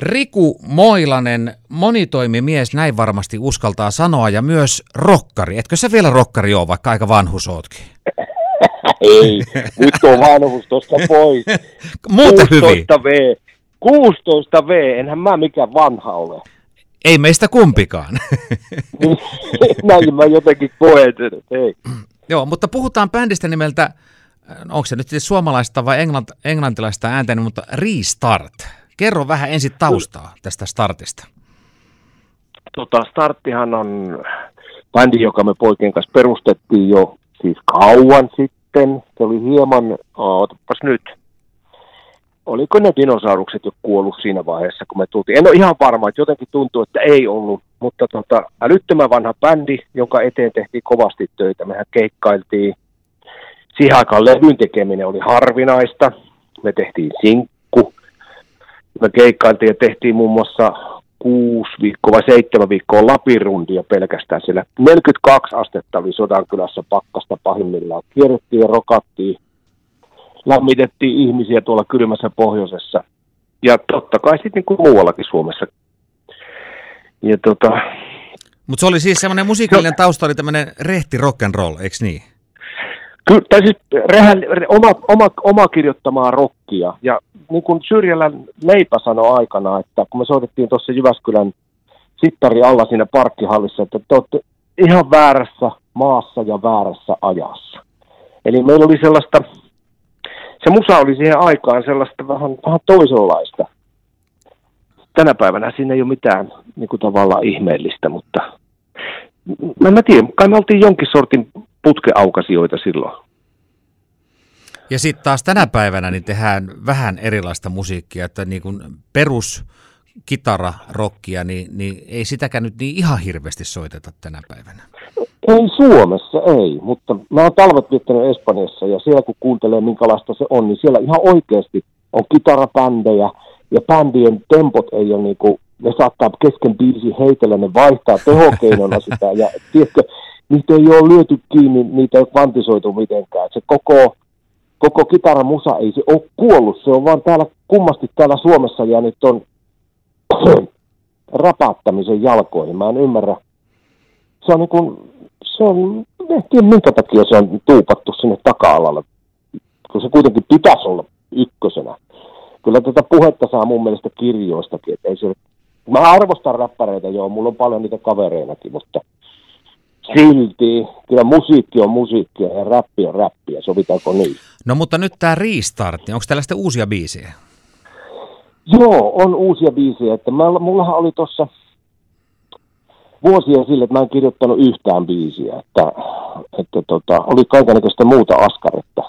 Riku Moilanen, monitoimimies, näin varmasti uskaltaa sanoa, ja myös rokkari. Etkö se vielä rokkari ole, vaikka aika vanhus ootkin? Ei, nyt on vanhus tuosta pois. Muuten 16 hyvin. V. 16 V, enhän mä mikään vanha ole. Ei meistä kumpikaan. Näin mä jotenkin koen sen, ei. Joo, mutta puhutaan bändistä nimeltä, onko se nyt siis suomalaista vai englant, englantilaista ääntä, mutta Restart. Kerro vähän ensin taustaa tästä startista. Tota, Starttihan on bändi, joka me poikien kanssa perustettiin jo siis kauan sitten. Se oli hieman, ootapas nyt, oliko ne dinosaurukset jo kuollut siinä vaiheessa, kun me tultiin. En ole ihan varma, että jotenkin tuntuu, että ei ollut, mutta tota, älyttömän vanha bändi, jonka eteen tehtiin kovasti töitä. Mehän keikkailtiin. Siihen aikaan levyn tekeminen oli harvinaista. Me tehtiin sinkku. Me keikkailtiin ja tehtiin muun muassa kuusi viikkoa vai seitsemän viikkoa Lapirundia pelkästään siellä. 42 astetta oli Sodankylässä pakkasta pahimmillaan. Kierrettiin ja rokattiin lämmitettiin ihmisiä tuolla kylmässä pohjoisessa. Ja totta kai sitten niin kuin muuallakin Suomessa. Ja tota, Mutta se oli siis semmoinen musiikillinen tausta, oli tämmöinen rehti rock and roll, eikö niin? Ky- tai siis rehän, re, oma, oma, oma kirjoittamaa rockia. Ja niin kuin Syrjälän Leipä sanoi aikana, että kun me soitettiin tuossa Jyväskylän sittari alla siinä parkkihallissa, että te olette ihan väärässä maassa ja väärässä ajassa. Eli meillä oli sellaista, se musa oli siihen aikaan sellaista vähän, vähän toisenlaista. Tänä päivänä siinä ei ole mitään niin kuin tavallaan ihmeellistä, mutta mä en tiedä, kai me oltiin jonkin sortin putkeaukasijoita silloin. Ja sitten taas tänä päivänä niin tehdään vähän erilaista musiikkia, että niin kuin perus kitararokkia, niin, niin ei sitäkään nyt niin ihan hirveästi soiteta tänä päivänä. Ei Suomessa, ei, mutta mä oon talvet viettänyt Espanjassa ja siellä kun kuuntelee minkälaista se on, niin siellä ihan oikeasti on kitarabändejä ja bändien tempot ei ole niinku, ne saattaa kesken biisi heitellä, ne vaihtaa tehokeinona sitä ja tiedätkö, niitä ei ole lyöty kiinni, niitä ei ole kvantisoitu mitenkään. Se koko, koko kitaramusa ei se ole kuollut, se on vaan täällä kummasti täällä Suomessa jäänyt ton rapattamisen jalkoihin. Mä en ymmärrä. Se on niin kuin, se on, en tiedä minkä takia se on tuupattu sinne taka-alalle, kun se kuitenkin pitäisi olla ykkösenä. Kyllä tätä puhetta saa mun mielestä kirjoistakin, että ei se, mä arvostan räppäreitä, joo, mulla on paljon niitä kavereinakin, mutta silti, kyllä musiikki on musiikkia ja räppi on räppiä, sovitaanko niin? No mutta nyt tämä Restart, niin onko täällä sitten uusia biisejä? Joo, on uusia biisejä. Että mä, mullahan oli tuossa vuosia sille, että mä en kirjoittanut yhtään biisiä. Että, että tota, oli kaikenlaista muuta askaretta.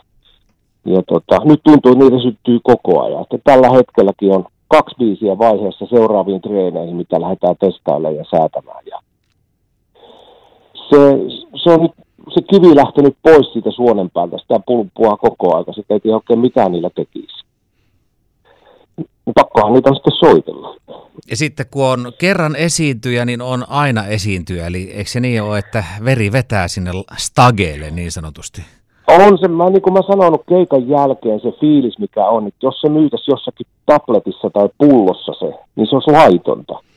Ja tota, nyt tuntuu, että niitä syttyy koko ajan. Että tällä hetkelläkin on kaksi biisiä vaiheessa seuraaviin treeneihin, mitä lähdetään testailemaan ja säätämään. Ja se, se on nyt se kivi lähtenyt pois siitä suonen päältä. Sitä pulppua koko aika. Sitä ei tiedä oikein mitään niillä tekisi. Pakkohan niitä on sitten soitella. Ja sitten kun on kerran esiintyjä, niin on aina esiintyjä. Eli eikö se niin ole, että veri vetää sinne stageelle niin sanotusti? On se, mä, niin kuin mä sanonut keikan jälkeen, se fiilis mikä on, että jos se myytäisi jossakin tabletissa tai pullossa se, niin se olisi laitonta.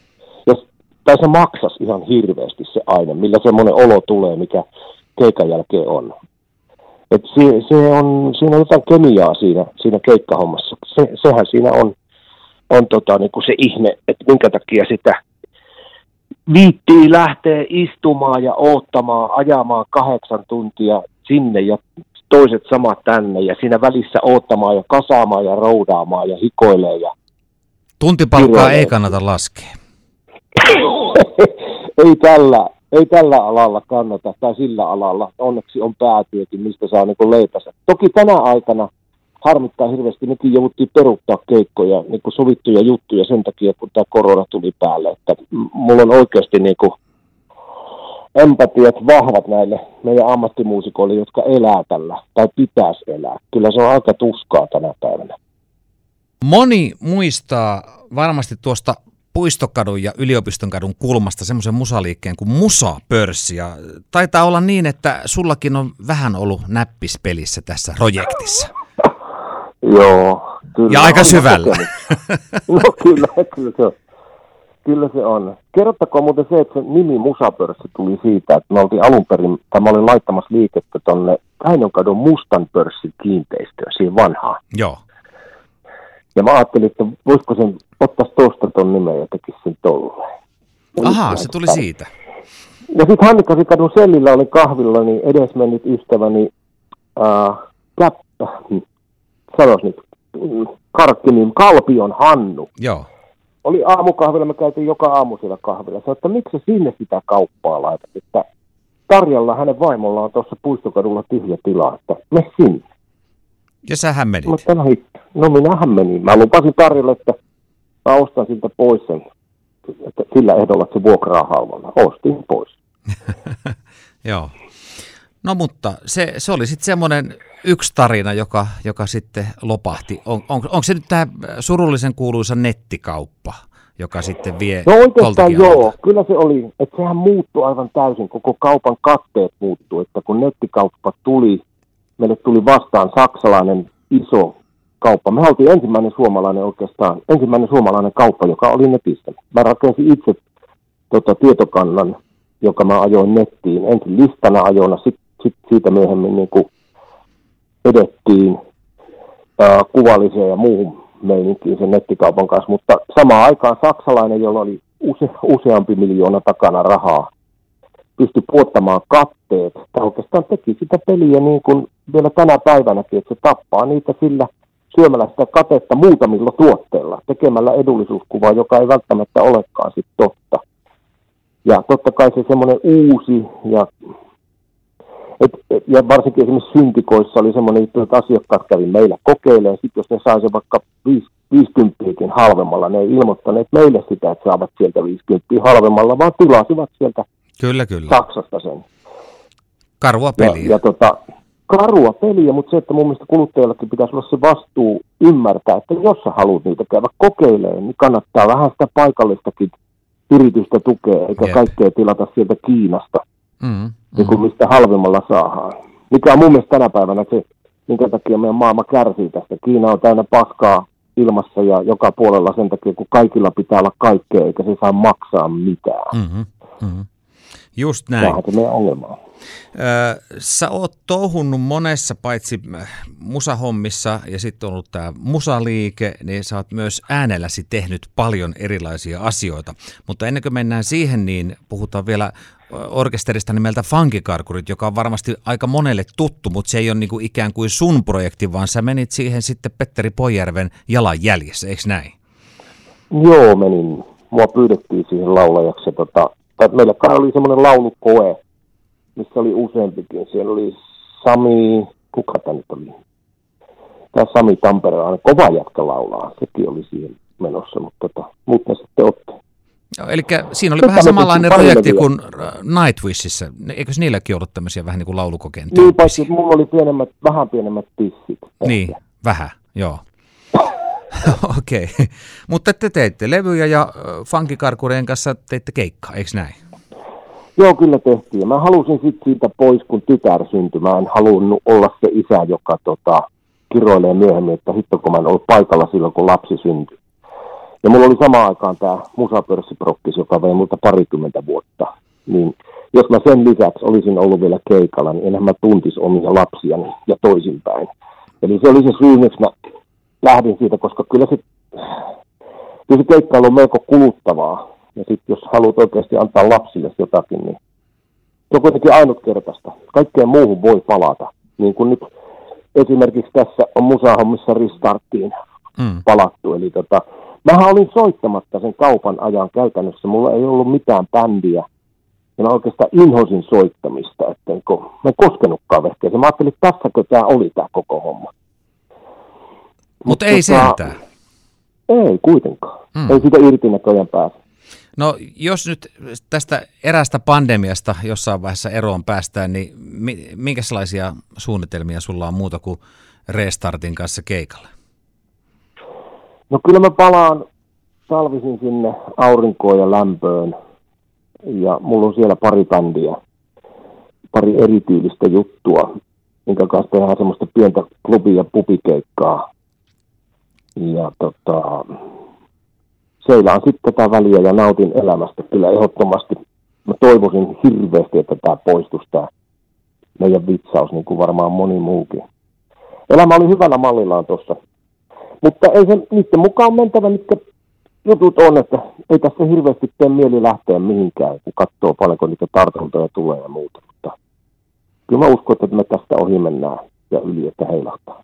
Tai se maksas ihan hirveästi se aine, millä semmoinen olo tulee, mikä keikan jälkeen on. Et se, se on, siinä on jotain kemiaa siinä, siinä keikkahommassa. Se, sehän siinä on, on tota, niin kuin se ihme, että minkä takia sitä viittii lähteä istumaan ja oottamaan, ajamaan kahdeksan tuntia sinne ja toiset samat tänne ja siinä välissä oottamaan ja kasaamaan ja roudaamaan ja hikoilee ja Tuntipalkkaa ei kannata laskea. ei tällä, ei tällä alalla kannata, tai sillä alalla. Onneksi on päätyökin, mistä saa niin leipänsä. Toki tänä aikana harmittaa hirveästi, mekin jouduttiin peruttaa keikkoja, niin kuin sovittuja juttuja sen takia, kun tämä korona tuli päälle. Että mulla on oikeasti niin kuin empatiat vahvat näille meidän ammattimuusikoille, jotka elää tällä, tai pitäisi elää. Kyllä se on aika tuskaa tänä päivänä. Moni muistaa varmasti tuosta Puistokadun ja Yliopistonkadun kulmasta semmoisen musaliikkeen kuin Musa-pörssi. Ja taitaa olla niin, että sullakin on vähän ollut näppispelissä tässä projektissa. Joo. Kyllä, Ja aika syvällä. No kyllä, kyllä se on. Kyllä se on. Kerrottakoon muuten se, että se nimi Musapörssi tuli siitä, että me oltiin alun perin, tai mä olin laittamassa liikettä tonne Väinönkadon mustan pörssin kiinteistöön, siihen vanhaan. Joo. Ja mä ajattelin, että voisiko sen ottaa tuosta ton nimen ja tekisi sen tolleen. Ja Ahaa, se tuli siitä. Ja sitten Hannikasikadun sellillä oli kahvilla niin edesmennyt ystäväni äh, Käppä, sanos nyt, mm, Karkkinin Kalpion Hannu. Joo. Oli aamukahvilla, me käytiin joka aamu siellä kahvilla. Sanoi, että miksi sinne sitä kauppaa laitat, että Tarjalla hänen vaimolla on tuossa puistokadulla tyhjä tila, että me sinne. Ja sähän menit. Mutta no no minähän menin. Mä lupasin Tarjalle, että mä ostan siltä pois sen, että sillä ehdolla, että se vuokraa halvalla. Ostin pois. Joo. No mutta se, se oli sitten semmoinen yksi tarina, joka, joka sitten lopahti. On, on, onko se nyt tämä surullisen kuuluisa nettikauppa, joka sitten vie No oikeastaan joo, kyllä se oli, että sehän muuttui aivan täysin, koko kaupan katteet muuttui, että kun nettikauppa tuli, meille tuli vastaan saksalainen iso kauppa. Me oltiin ensimmäinen suomalainen oikeastaan, ensimmäinen suomalainen kauppa, joka oli netissä. Mä rakensin itse tota, tietokannan, joka mä ajoin nettiin, ensin listana ajona, sitten sit siitä myöhemmin niin kuin edettiin ää, kuvalliseen ja muuhun meininkiin sen nettikaupan kanssa, mutta samaan aikaan saksalainen, jolla oli use, useampi miljoona takana rahaa, pystyi puottamaan katteet, tai oikeastaan teki sitä peliä niin kuin vielä tänä päivänäkin, että se tappaa niitä sillä syömällä sitä katetta muutamilla tuotteilla, tekemällä edullisuuskuvaa, joka ei välttämättä olekaan sitten totta. Ja totta kai se semmoinen uusi ja et, et, ja varsinkin esimerkiksi syntikoissa oli semmoinen juttu, että asiakkaat kävi meillä kokeilemaan, sitten jos ne sai se vaikka 50 halvemmalla, ne ei ilmoittaneet meille sitä, että saavat sieltä 50 halvemmalla, vaan tilasivat sieltä Kyllä, kyllä. Saksasta sen. Karua Ja, peliä. ja tota, karua peliä, mutta se, että mun mielestä kuluttajallakin pitäisi olla se vastuu ymmärtää, että jos sä haluat niitä käydä kokeilemaan, niin kannattaa vähän sitä paikallistakin yritystä tukea, eikä Jep. kaikkea tilata sieltä Kiinasta, Mm, niin kuin mistä halvimmalla saadaan. Mikä on mun mielestä tänä päivänä se, minkä takia meidän maailma kärsii tästä. Kiina on täynnä paskaa ilmassa ja joka puolella sen takia, kun kaikilla pitää olla kaikkea, eikä se saa maksaa mitään. mm-hmm, mm-hmm. Just näin. Tämähän. Ö, sä oot touhunnut monessa paitsi äh, musahommissa ja sitten on ollut tämä musaliike, niin sä oot myös äänelläsi tehnyt paljon erilaisia asioita. Mutta ennen kuin mennään siihen, niin puhutaan vielä orkesterista nimeltä Funkikarkurit, joka on varmasti aika monelle tuttu, mutta se ei ole niinku ikään kuin sun projekti, vaan sä menit siihen sitten Petteri Pojärven jalanjäljessä, eikö näin? Joo, menin. Mua pyydettiin siihen laulajaksi. ja Tota, tai meillä kai oli semmoinen laulukoe, missä oli useampikin. Siellä oli Sami, kuka tämä nyt oli? Tämä Sami Tamperelainen, kova jätkä laulaa. Sekin oli siihen menossa, mutta tota, muut ne sitten otti. Joo, Eli siinä oli Tätä vähän samanlainen projekti kuin äh, Nightwishissa. Eikös niilläkin ollut tämmöisiä vähän niin kuin laulukokeen Niin, paitsi että mulla oli pienemmät, vähän pienemmät tissit. Niin, vähän, joo. Okei, okay. mutta te teitte levyjä ja Funkikarkurien kanssa teitte keikkaa, eikö näin? Joo, kyllä tehtiin. Mä halusin sitten siitä pois, kun tytär syntyi. Mä en halunnut olla se isä, joka tota, kiroilee myöhemmin, että hitto kun mä en ollut paikalla silloin, kun lapsi syntyi. Ja mulla oli samaan aikaan tämä musapörssiprokkis, joka vei multa parikymmentä vuotta. Niin jos mä sen lisäksi olisin ollut vielä keikalla, niin enhän mä tuntis omia lapsiani ja toisinpäin. Eli se oli se syy, miksi mä lähdin siitä, koska kyllä se, kyllä se keikkailu on melko kuluttavaa. Ja sitten jos haluat oikeasti antaa lapsille jotakin, niin se on kuitenkin ainutkertaista. Kaikkeen muuhun voi palata. Niin kuin nyt esimerkiksi tässä on musahommissa restarttiin Mm. palattu. Eli tota, mähän olin soittamatta sen kaupan ajan käytännössä. Mulla ei ollut mitään bändiä. Ja mä oikeastaan inhosin soittamista, että en ko- mä en koskenutkaan vehkeeseen. Mä ajattelin, että tässäkö tämä oli tämä koko homma. Mutta ei sentään. Ei kuitenkaan. Mm. Ei siitä irti näköjään pääse. No jos nyt tästä erästä pandemiasta jossain vaiheessa eroon päästään, niin mi- minkälaisia suunnitelmia sulla on muuta kuin Restartin kanssa keikalle? No kyllä mä palaan talvisin sinne aurinkoon ja lämpöön. Ja mulla on siellä pari bändiä, pari erityylistä juttua, minkä kanssa tehdään semmoista pientä klubi- ja pupikeikkaa. Ja tota, seilaan sitten tätä väliä ja nautin elämästä kyllä ehdottomasti. Mä toivoisin hirveästi, että tämä poistuisi tämä meidän vitsaus, niin kuin varmaan moni muukin. Elämä oli hyvällä mallillaan tuossa. Mutta ei se niiden mukaan mentävä, mitkä jutut on, että ei tässä hirveästi tee mieli lähteä mihinkään, kun katsoo paljonko niitä tartuntoja tulee ja muuta. Mutta kyllä mä uskon, että me tästä ohi mennään ja yli, että heilahtaa.